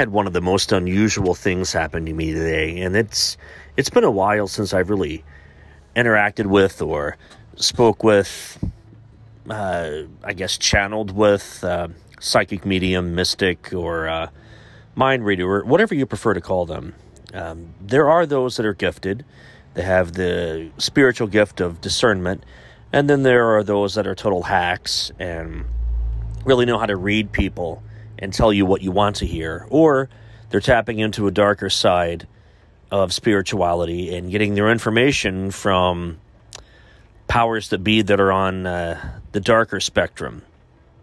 had one of the most unusual things happen to me today, and it's it's been a while since I've really interacted with or spoke with, uh, I guess, channeled with uh, psychic medium, mystic, or uh, mind reader, or whatever you prefer to call them. Um, there are those that are gifted, they have the spiritual gift of discernment, and then there are those that are total hacks and really know how to read people and tell you what you want to hear, or they're tapping into a darker side of spirituality and getting their information from powers that be that are on uh, the darker spectrum.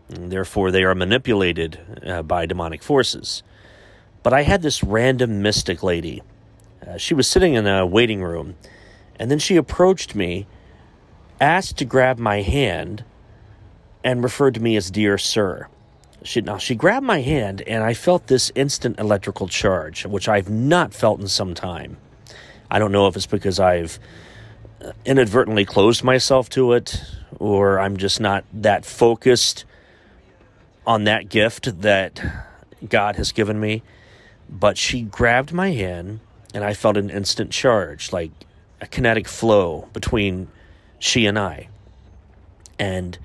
And therefore, they are manipulated uh, by demonic forces. But I had this random mystic lady. Uh, she was sitting in a waiting room, and then she approached me, asked to grab my hand, and referred to me as Dear Sir. She, now, she grabbed my hand, and I felt this instant electrical charge, which I've not felt in some time. I don't know if it's because I've uh, inadvertently closed myself to it, or I'm just not that focused on that gift that God has given me. But she grabbed my hand, and I felt an instant charge, like a kinetic flow between she and I. And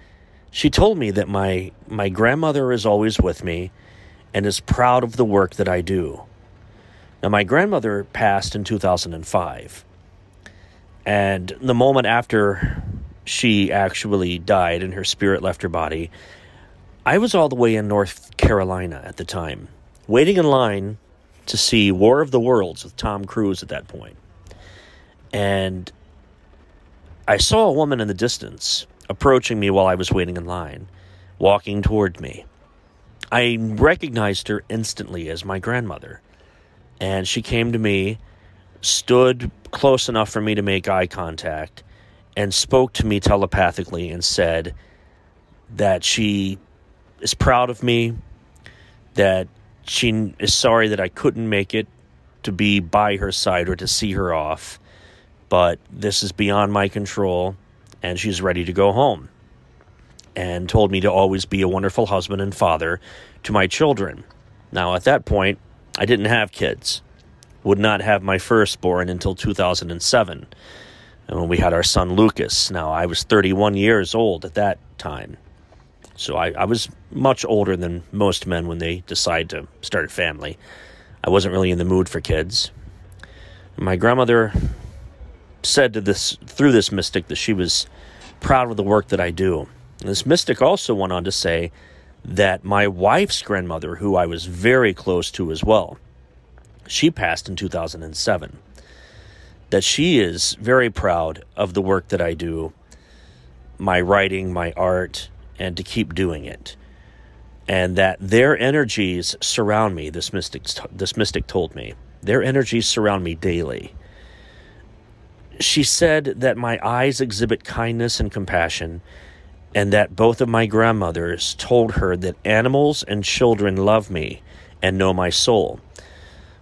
she told me that my, my grandmother is always with me and is proud of the work that I do. Now, my grandmother passed in 2005. And the moment after she actually died and her spirit left her body, I was all the way in North Carolina at the time, waiting in line to see War of the Worlds with Tom Cruise at that point. And I saw a woman in the distance approaching me while I was waiting in line, walking toward me. I recognized her instantly as my grandmother, and she came to me, stood close enough for me to make eye contact, and spoke to me telepathically and said that she is proud of me, that she is sorry that I couldn't make it to be by her side or to see her off, but this is beyond my control, and she's ready to go home. And told me to always be a wonderful husband and father to my children. Now, at that point, I didn't have kids. Would not have my firstborn until 2007, and when we had our son Lucas. Now, I was 31 years old at that time. So I, I was much older than most men when they decide to start a family. I wasn't really in the mood for kids. My grandmother said to this through this mystic that she was proud of the work that I do. This mystic also went on to say that my wife's grandmother, who I was very close to as well, she passed in 2007. That she is very proud of the work that I do, my writing, my art, and to keep doing it. And that their energies surround me, this mystic, this mystic told me. Their energies surround me daily. She said that my eyes exhibit kindness and compassion, and that both of my grandmothers told her that animals and children love me and know my soul,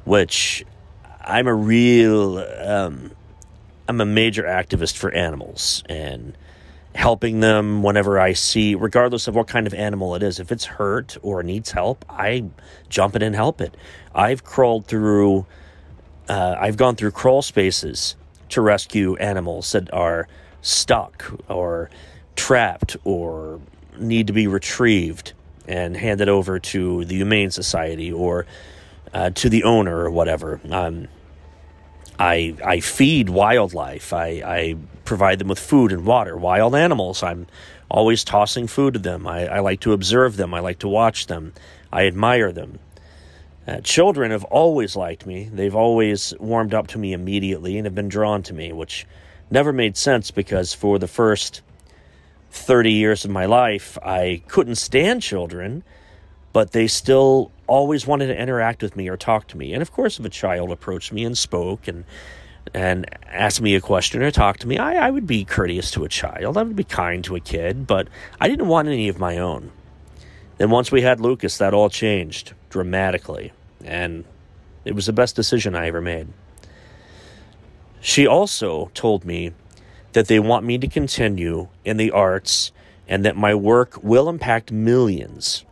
which I'm a real, um, I'm a major activist for animals and helping them whenever I see, regardless of what kind of animal it is. If it's hurt or needs help, I jump in and help it. I've crawled through, uh, I've gone through crawl spaces to rescue animals that are stuck or trapped or need to be retrieved and handed over to the Humane Society or uh, to the owner or whatever. Um, I I feed wildlife. I, I provide them with food and water. Wild animals. I'm always tossing food to them. I, I like to observe them. I like to watch them. I admire them. Uh, children have always liked me. They've always warmed up to me immediately and have been drawn to me, which never made sense because for the first 30 years of my life, I couldn't stand children, but they still always wanted to interact with me or talk to me. And of course, if a child approached me and spoke and and asked me a question or talked to me, I, I would be courteous to a child. I would be kind to a kid, but I didn't want any of my own. Then once we had Lucas, that all changed dramatically, and it was the best decision I ever made. She also told me that they want me to continue in the arts and that my work will impact millions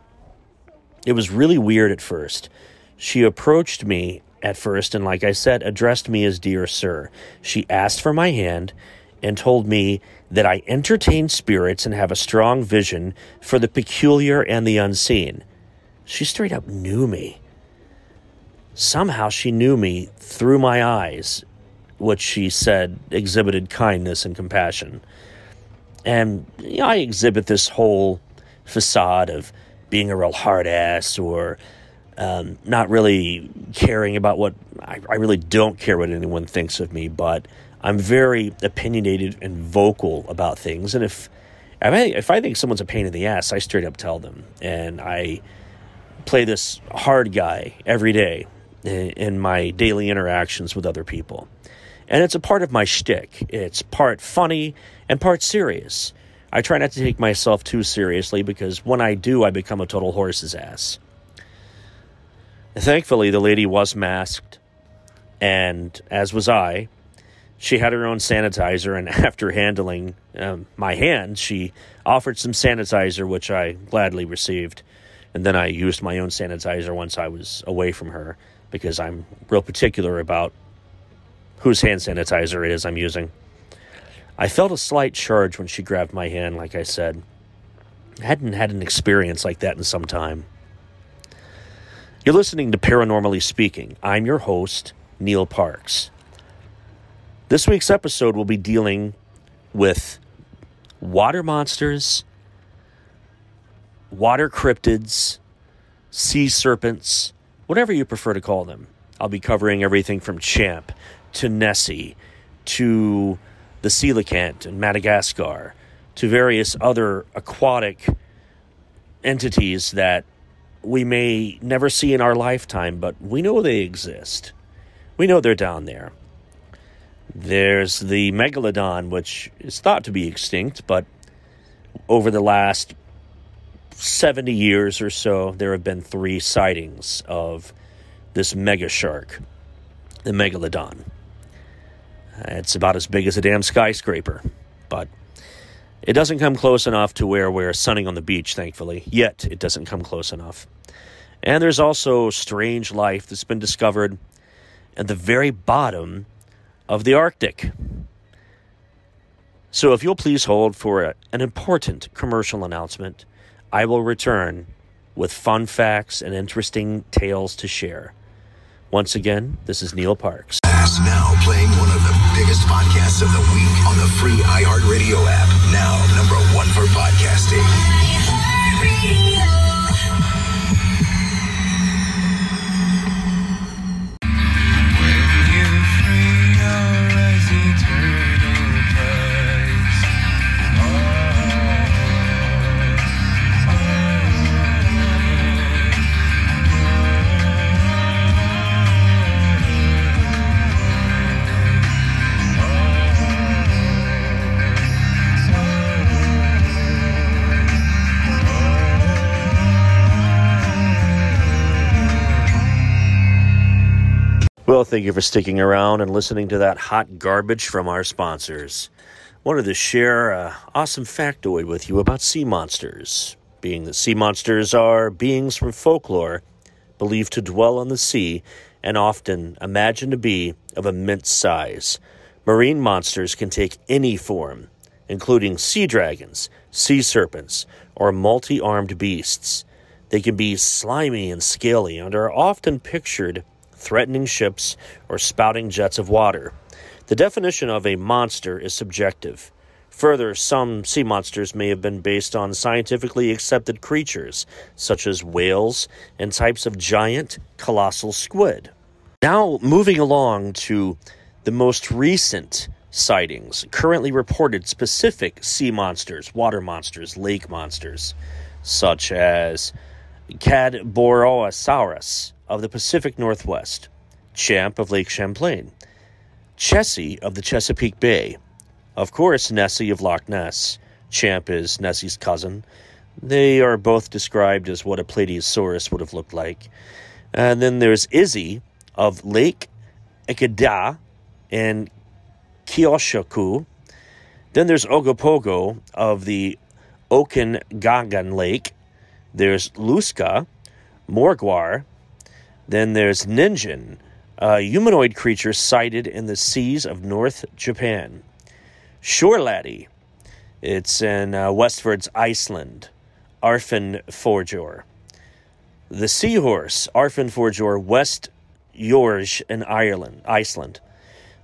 it was really weird at first. She approached me at first and, like I said, addressed me as Dear Sir. She asked for my hand and told me that I entertain spirits and have a strong vision for the peculiar and the unseen. She straight up knew me. Somehow she knew me through my eyes, which she said exhibited kindness and compassion. And you know, I exhibit this whole facade of being a real hard ass or um, not really caring about what I, I really don't care what anyone thinks of me, but I'm very opinionated and vocal about things. And if if I, if I think someone's a pain in the ass, I straight up tell them. And I play this hard guy every day in, my daily interactions with other people. And it's a part of my shtick. It's part funny and part serious. I try not to take myself too seriously because when I do, I become a total horse's ass. Thankfully, the lady was masked, and as was I. She had her own sanitizer, and after handling um, my hand, she offered some sanitizer, which I gladly received. And then I used my own sanitizer once I was away from her because I'm real particular about whose hand sanitizer it is I'm using. I felt a slight charge when she grabbed my hand, like I said. I hadn't had an experience like that in some time. You're listening to Paranormally Speaking. I'm your host, Neil Parks. This week's episode will be dealing with water monsters, water cryptids, sea serpents, whatever you prefer to call them. I'll be covering everything from Champ to Nessie to the coelacanth in Madagascar to various other aquatic entities that we may never see in our lifetime, but we know they exist. We know they're down there. There's the megalodon, which is thought to be extinct, but over the last 70 years or so, there have been three sightings of this mega shark, the megalodon. It's about as big as a damn skyscraper, but it doesn't come close enough to where we're sunning on the beach, thankfully. Yet, it doesn't come close enough. And there's also strange life that's been discovered at the very bottom of the Arctic. So, if you'll please hold for a, an important commercial announcement, I will return with fun facts and interesting tales to share. Once again, this is Neil Parks. Now playing one of the biggest podcasts of the week on the free iHeartRadio app. Now number one for podcasting. Thank you for sticking around and listening to that hot garbage from our sponsors. Wanted to share an awesome factoid with you about sea monsters. Being that sea monsters are beings from folklore believed to dwell on the sea and often imagined to be of immense size. Marine monsters can take any form, including sea dragons, sea serpents, or multi armed beasts. They can be slimy and scaly and are often pictured threatening ships, or spouting jets of water. The definition of a monster is subjective. Further, some sea monsters may have been based on scientifically accepted creatures, such as whales and types of giant, colossal squid. Now, moving along to the most recent sightings, currently reported specific sea monsters, water monsters, lake monsters, such as Cadborosaurus, of the Pacific Northwest, Champ of Lake Champlain, Chessie of the Chesapeake Bay, of course, Nessie of Loch Ness. Champ is Nessie's cousin. They are both described as what a Plesiosaurus would have looked like. And then there's Izzy of Lake Ikeda in Kyoshoku. Then there's Ogopogo of the Okanagan Lake. There's Lusca, Morgawr, Then there's Ningen, a humanoid creature sighted in the seas of North Japan. Shore Laddie, it's in uh, Westfjords, Iceland. Arfin Forjor. The Seahorse, Arfin Forjor, West Yorge in Ireland, Iceland.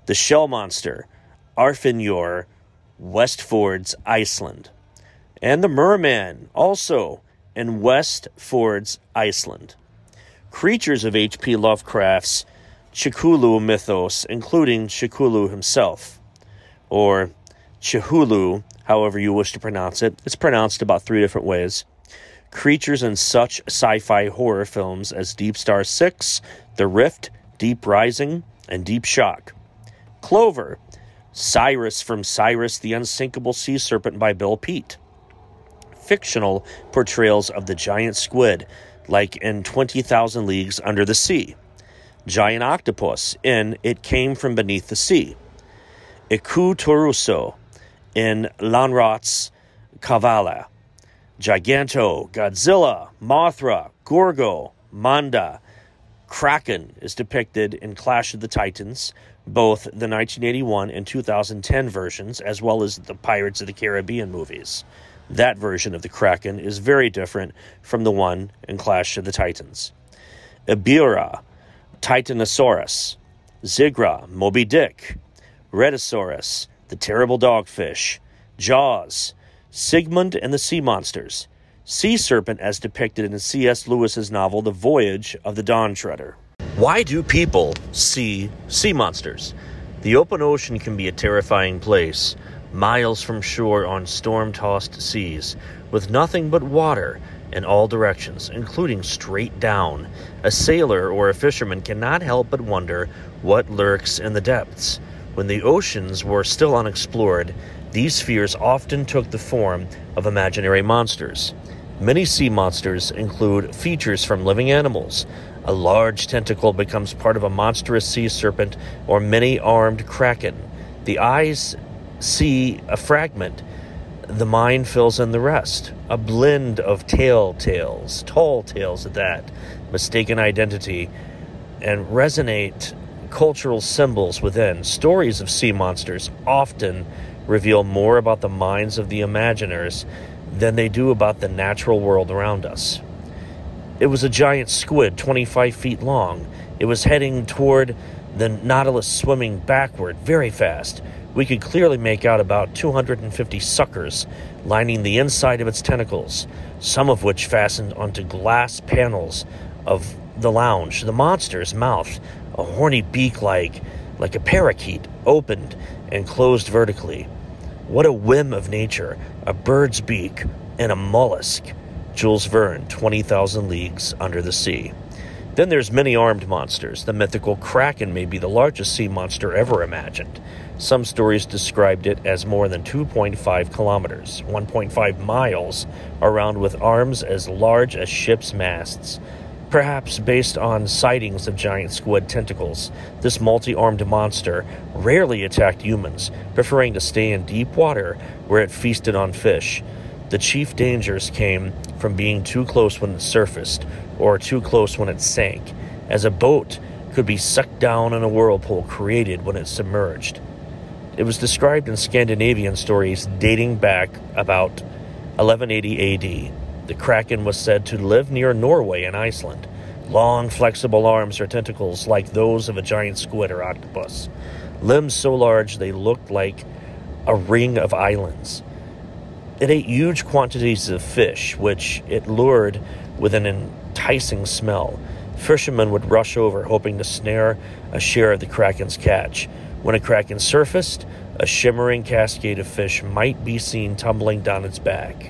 The Shell Monster, Arfinjor, Westfjords, Iceland. And the Merman, also in Westfjords, Iceland. Creatures of H.P. Lovecraft's Chikulu mythos, including Chikulu himself, or Chihulu, however you wish to pronounce it. It's pronounced about three different ways. Creatures in such sci fi horror films as Deep Star 6, The Rift, Deep Rising, and Deep Shock. Clover, Cyrus from Cyrus the Unsinkable Sea Serpent by Bill Peet. Fictional portrayals of the giant squid, like in 20,000 Leagues Under the Sea. Giant octopus in It Came From Beneath the Sea. Iku Toruso in Lönnrot's Kavala. Giganto, Godzilla, Mothra, Gorgo, Manda, Kraken is depicted in Clash of the Titans, both the 1981 and 2010 versions, as well as the Pirates of the Caribbean movies. That version of the Kraken is very different from the one in Clash of the Titans. Ebirah, Titanosaurus, Zigra, Moby Dick, Rhedosaurus, the Terrible Dogfish, Jaws, Sigmund and the Sea Monsters, Sea Serpent as depicted in C.S. Lewis's novel The Voyage of the Dawn Treader. Why do people see sea monsters? The open ocean can be a terrifying place, miles from shore on storm tossed seas, with nothing but water in all directions, including straight down. A sailor or a fisherman cannot help but wonder what lurks in the depths. When the oceans were still unexplored, these fears often took the form of imaginary monsters. Many sea monsters include features from living animals. A large tentacle becomes part of a monstrous sea serpent or many armed kraken. The eyes see a fragment, the mind fills in the rest. A blend of tale tales, tall tales at that, mistaken identity, and resonate cultural symbols within. Stories of sea monsters often reveal more about the minds of the imaginers than they do about the natural world around us. It was a giant squid 25 feet long. It was heading toward the Nautilus, swimming backward very fast. We could clearly make out about 250 suckers lining the inside of its tentacles, some of which fastened onto glass panels of the lounge. The monster's mouth, a horny beak like like a parakeet, opened and closed vertically. What a whim of nature, a bird's beak and a mollusk. Jules Verne, 20,000 Leagues Under the Sea. Then there's many armed monsters. The mythical kraken may be the largest sea monster ever imagined. Some stories described it as more than 2.5 kilometers, 1.5 miles, around with arms as large as ships' masts. Perhaps based on sightings of giant squid tentacles, this multi armed monster rarely attacked humans, preferring to stay in deep water where it feasted on fish. The chief dangers came from being too close when it surfaced or too close when it sank, as a boat could be sucked down in a whirlpool created when it submerged. It was described in Scandinavian stories dating back about 1180 AD. The kraken was said to live near Norway and Iceland. Long, flexible arms or tentacles like those of a giant squid or octopus. Limbs so large they looked like a ring of islands. It ate huge quantities of fish, which it lured with an enticing smell. Fishermen would rush over, hoping to snare a share of the kraken's catch. When a kraken surfaced, a shimmering cascade of fish might be seen tumbling down its back.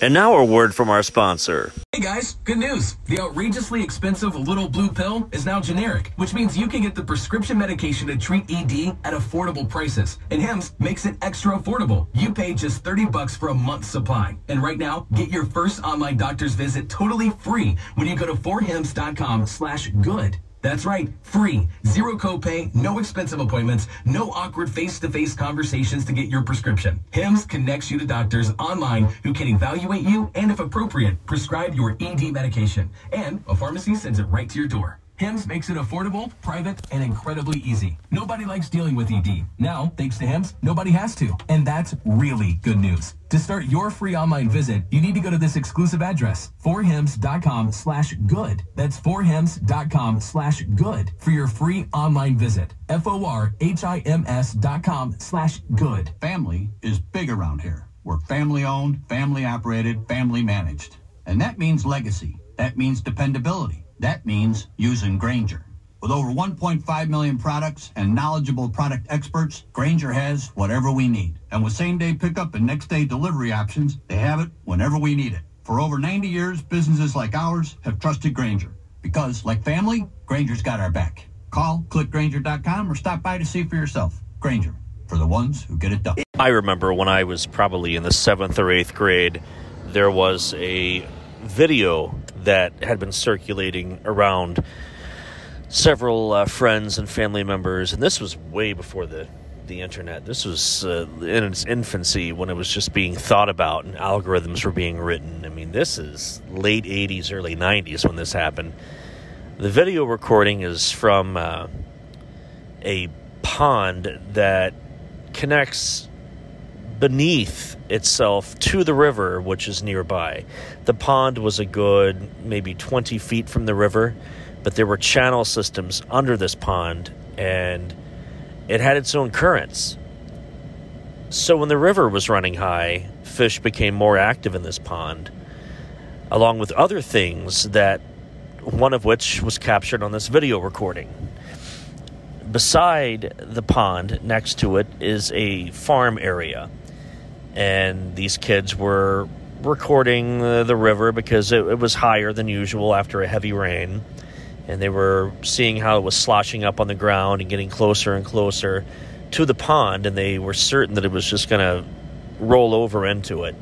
And now a word from our sponsor. Hey guys, good news. The outrageously expensive little blue pill is now generic, which means you can get the prescription medication to treat ED at affordable prices. And Hims makes it extra affordable. You pay just 30 bucks for a month's supply. And right now, get your first online doctor's visit totally free when you go to forhims.com slash good. That's right, free, zero copay, no expensive appointments, no awkward face-to-face conversations to get your prescription. HIMS connects you to doctors online who can evaluate you and, if appropriate, prescribe your ED medication. And a pharmacy sends it right to your door. HIMS makes it affordable, private, and incredibly easy. Nobody likes dealing with ED. Now, thanks to HIMS, nobody has to. And that's really good news. To start your free online visit, you need to go to this exclusive address, forhims.com slash good. That's forhims.com slash good for your free online visit. F-O-R-H-I-M-S dot com slash good. Family is big around here. We're family owned, family operated, family managed. And that means legacy. That means dependability. That means using Grainger. With over 1.5 million products and knowledgeable product experts, Grainger has whatever we need. And with same day pickup and next day delivery options, they have it whenever we need it. For over 90 years, businesses like ours have trusted Grainger. Because, like family, Grainger's got our back. Call clickgrainger.com or stop by to see for yourself. Grainger, for the ones who get it done. I remember when I was probably in the seventh or eighth grade, there was a video that had been circulating around several uh, friends and family members, and this was way before the the internet. This was uh, in its infancy when it was just being thought about and algorithms were being written. I mean, this is late '80s, early '90s when this happened. The video recording is from uh, a pond that connects beneath itself to the river, which is nearby. The pond was a good maybe 20 feet from the river, but there were channel systems under this pond, and it had its own currents. So when the river was running high, fish became more active in this pond, along with other things that one of which was captured on this video recording. Beside the pond, next to it, is a farm area and these kids were recording the, the river because it, it, was higher than usual after a heavy rain. And they were seeing how it was sloshing up on the ground and getting closer and closer to the pond, and they were certain that it was just going to roll over into it.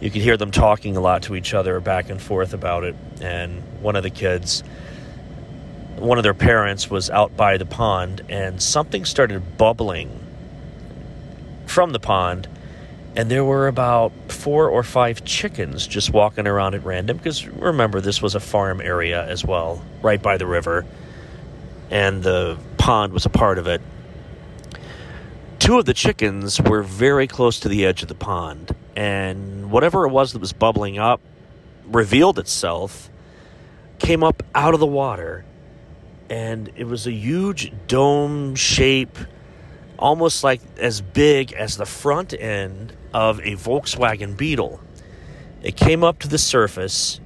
You could hear them talking a lot to each other back and forth about it. And one of the kids, one of their parents, was out by the pond, and something started bubbling from the pond and there were about four or five chickens just walking around at random because remember this was a farm area as well right by the river and the pond was a part of it. Two of the chickens were very close to the edge of the pond and whatever it was that was bubbling up revealed itself came up out of the water and it was a huge dome shape almost like as big as the front end of a Volkswagen Beetle. It came up to the surface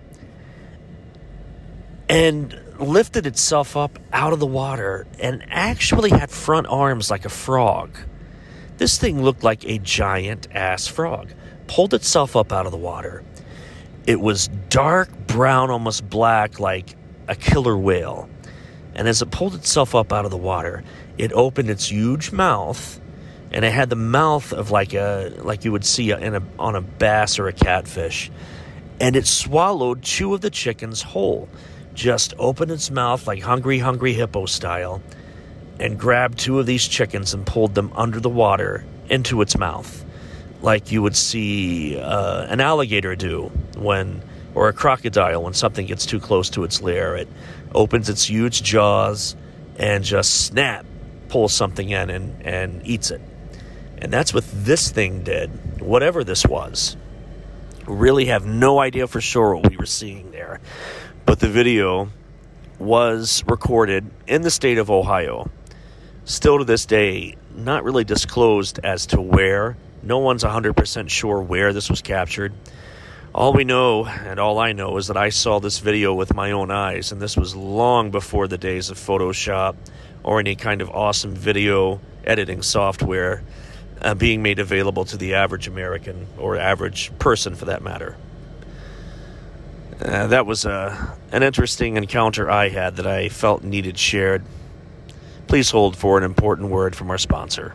and lifted itself up out of the water and actually had front arms like a frog. This thing looked like a giant ass frog. Pulled itself up out of the water. It was dark brown, almost black, like a killer whale. And as it pulled itself up out of the water, it opened its huge mouth and it had the mouth of like a like you would see in a on a bass or a catfish. And it swallowed two of the chickens whole. Just opened its mouth like hungry hungry hippo style and grabbed two of these chickens and pulled them under the water into its mouth. Like you would see uh, an alligator do when or a crocodile when something gets too close to its lair. It opens its huge jaws and just snap pulls something in and, and eats it. And that's what this thing did, whatever this was. Really have no idea for sure what we were seeing there. But the video was recorded in the state of Ohio. Still to this day, not really disclosed as to where. No one's 100% sure where this was captured. All we know, and all I know, is that I saw this video with my own eyes, and this was long before the days of Photoshop or any kind of awesome video editing software uh, being made available to the average American or average person for that matter. Uh, that was uh, an interesting encounter I had that I felt needed shared. Please hold for an important word from our sponsor.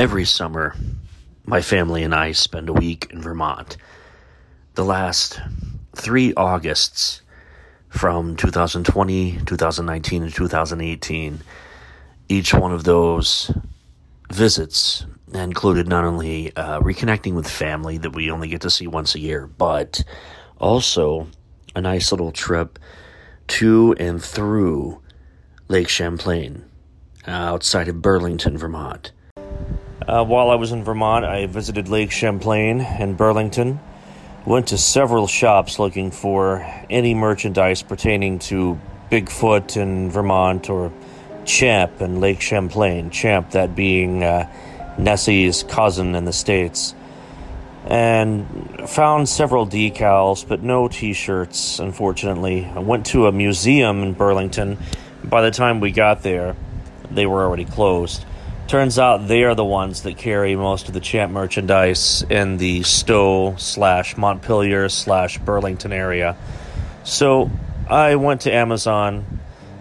Every summer, my family and I spend a week in Vermont. The last three Augusts from 2020, 2019, and 2018, each one of those visits included not only uh, reconnecting with family that we only get to see once a year, but also a nice little trip to and through Lake Champlain uh, outside of Burlington, Vermont. Uh, while I was in Vermont, I visited Lake Champlain and Burlington. Went to several shops looking for any merchandise pertaining to Bigfoot in Vermont or Champ in Lake Champlain. Champ, that being uh, Nessie's cousin in the States. And found several decals, but no t shirts, unfortunately. I went to a museum in Burlington. By the time we got there, they were already closed. Turns out they are the ones that carry most of the champ merchandise in the Stowe slash Montpelier slash Burlington area. So I went to Amazon,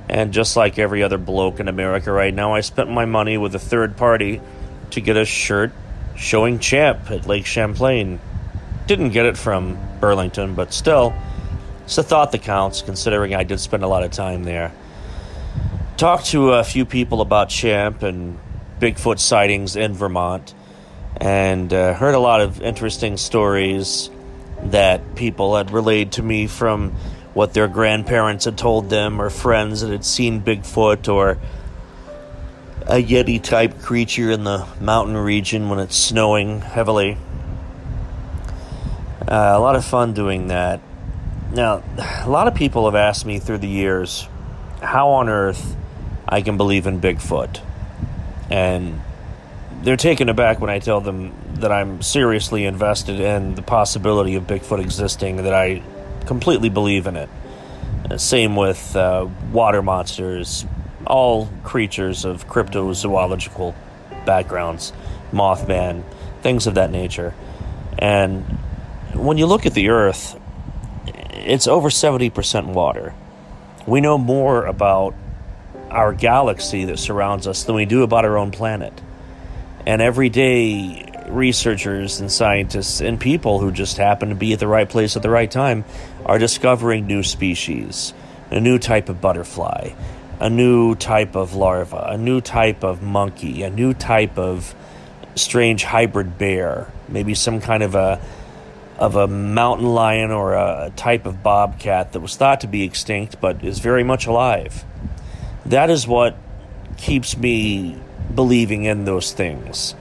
and just like every other bloke in America right now, I spent my money with a third party to get a shirt showing champ at Lake Champlain. Didn't get it from Burlington, but still, it's a thought that counts considering I did spend a lot of time there. Talked to a few people about Champ and Bigfoot sightings in Vermont and uh, heard a lot of interesting stories that people had relayed to me from what their grandparents had told them or friends that had seen Bigfoot or a Yeti type creature in the mountain region when it's snowing heavily. Uh, a lot of fun doing that. Now, a lot of people have asked me through the years how on earth I can believe in Bigfoot and they're taken aback when I tell them that I'm seriously invested in the possibility of Bigfoot existing, that I completely believe in it. Uh, same with uh, water monsters, all creatures of cryptozoological backgrounds, Mothman, things of that nature. And when you look at the Earth, it's over 70% water. We know more about our galaxy that surrounds us than we do about our own planet. And every day, researchers and scientists and people who just happen to be at the right place at the right time are discovering new species, a new type of butterfly, a new type of larva, a new type of monkey, a new type of strange hybrid bear, maybe some kind of a of a mountain lion or a type of bobcat that was thought to be extinct but is very much alive that is what keeps me believing in those things.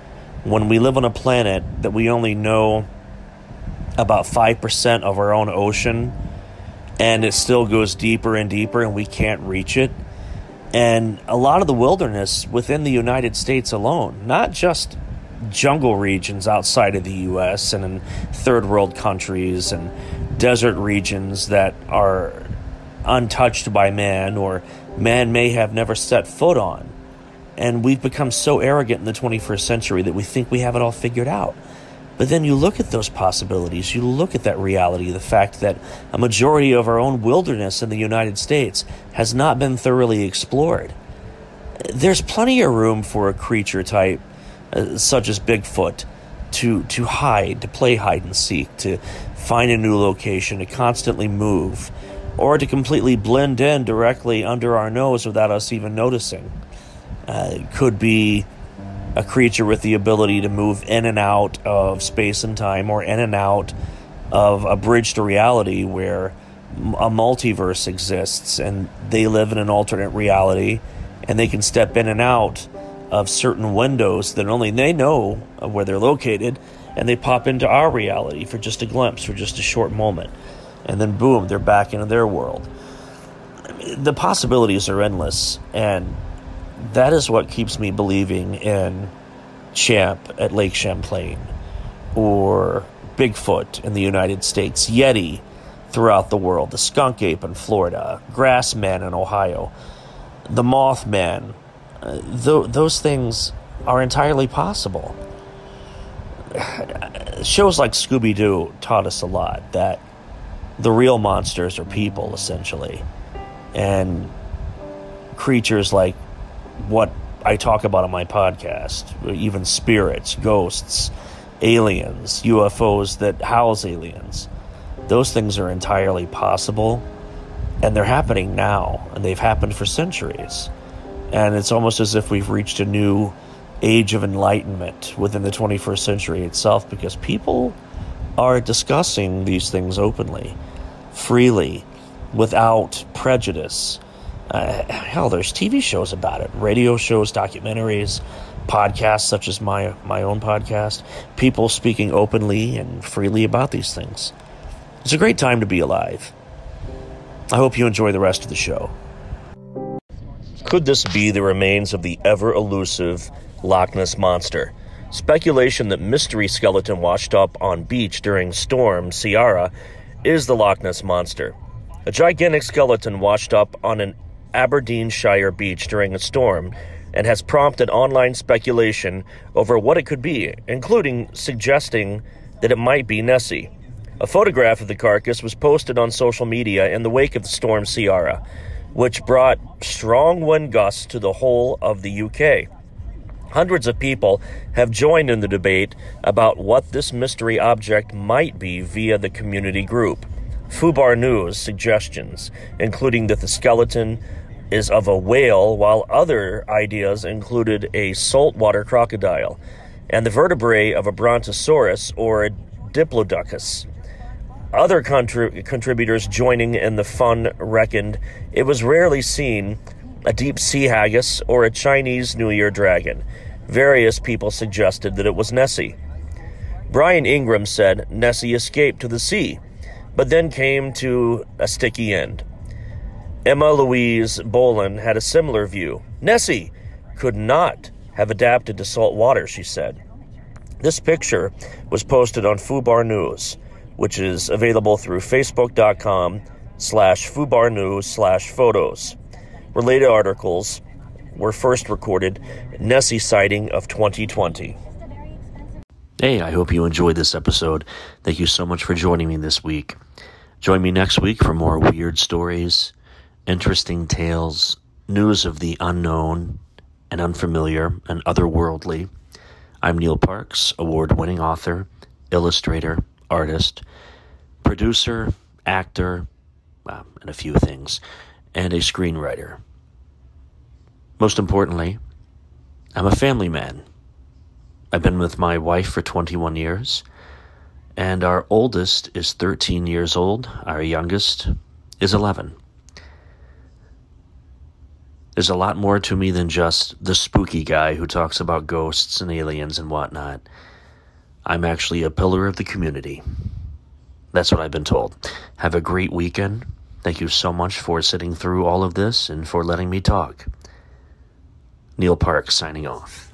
When we live on a planet that we only know about 5% of our own ocean, and it still goes deeper and deeper, and we can't reach it. And a lot of the wilderness within the United States alone, not just jungle regions outside of the US and in third world countries and desert regions that are untouched by man or man may have never set foot on. And we've become so arrogant in the 21st century that we think we have it all figured out. But then you look at those possibilities, you look at that reality, the fact that a majority of our own wilderness in the United States has not been thoroughly explored. There's plenty of room for a creature type uh, such as Bigfoot to, to hide, to play hide and seek, to find a new location, to constantly move or to completely blend in directly under our nose without us even noticing. Uh, it could be a creature with the ability to move in and out of space and time or in and out of a bridge to reality where a multiverse exists and they live in an alternate reality and they can step in and out of certain windows that only they know where they're located and they pop into our reality for just a glimpse for just a short moment and then boom they're back into their world I mean, the possibilities are endless and that is what keeps me believing in champ at lake champlain or bigfoot in the united states yeti throughout the world the skunk ape in Florida, grassman in Ohio, the mothman. Uh, th- those things are entirely possible. Shows like Scooby Doo taught us a lot that the real monsters are people, essentially. And creatures like what I talk about on my podcast, even spirits, ghosts, aliens, UFOs that house aliens those things are entirely possible, and they're happening now, and they've happened for centuries. And it's almost as if we've reached a new age of enlightenment within the 21st century itself because people are discussing these things openly, freely, without prejudice. Uh, hell, there's TV shows about it, radio shows, documentaries, podcasts such as my my own podcast. People speaking openly and freely about these things. It's a great time to be alive. I hope you enjoy the rest of the show. Could this be the remains of the ever elusive Loch Ness Monster? Speculation that mystery skeleton washed up on beach during storm Ciara is the Loch Ness Monster. A gigantic skeleton washed up on an Aberdeenshire beach during a storm and has prompted online speculation over what it could be, including suggesting that it might be Nessie. A photograph of the carcass was posted on social media in the wake of the storm Ciara, which brought strong wind gusts to the whole of the UK. Hundreds of people have joined in the debate about what this mystery object might be via the community group. Fubar News suggestions, including that the skeleton is of a whale, while other ideas included a saltwater crocodile and the vertebrae of a brontosaurus or a diplodocus. Other contrib- contributors joining in the fun reckoned it was rarely seen a deep sea haggis or a Chinese New Year dragon. Various people suggested that it was Nessie. Brian Ingram said Nessie escaped to the sea, but then came to a sticky end. Emma Louise Bolin had a similar view. Nessie could not have adapted to salt water, she said. This picture was posted on Fubar News which is available through facebook.com slash fubarnews slash photos. Related articles were first recorded Nessie sighting of 2020. Hey, I hope you enjoyed this episode. Thank you so much for joining me this week. Join me next week for more weird stories, interesting tales, news of the unknown and unfamiliar and otherworldly. I'm Neil Parks, award winning author, illustrator, artist, producer, actor, and a few things, and a screenwriter. Most importantly, I'm a family man. I've been with my wife for 21 years, and our oldest is 13 years old, our youngest is 11. There's a lot more to me than just the spooky guy who talks about ghosts and aliens and whatnot. I'm actually a pillar of the community. That's what I've been told. Have a great weekend. Thank you so much for sitting through all of this and for letting me talk. Neil Park signing off.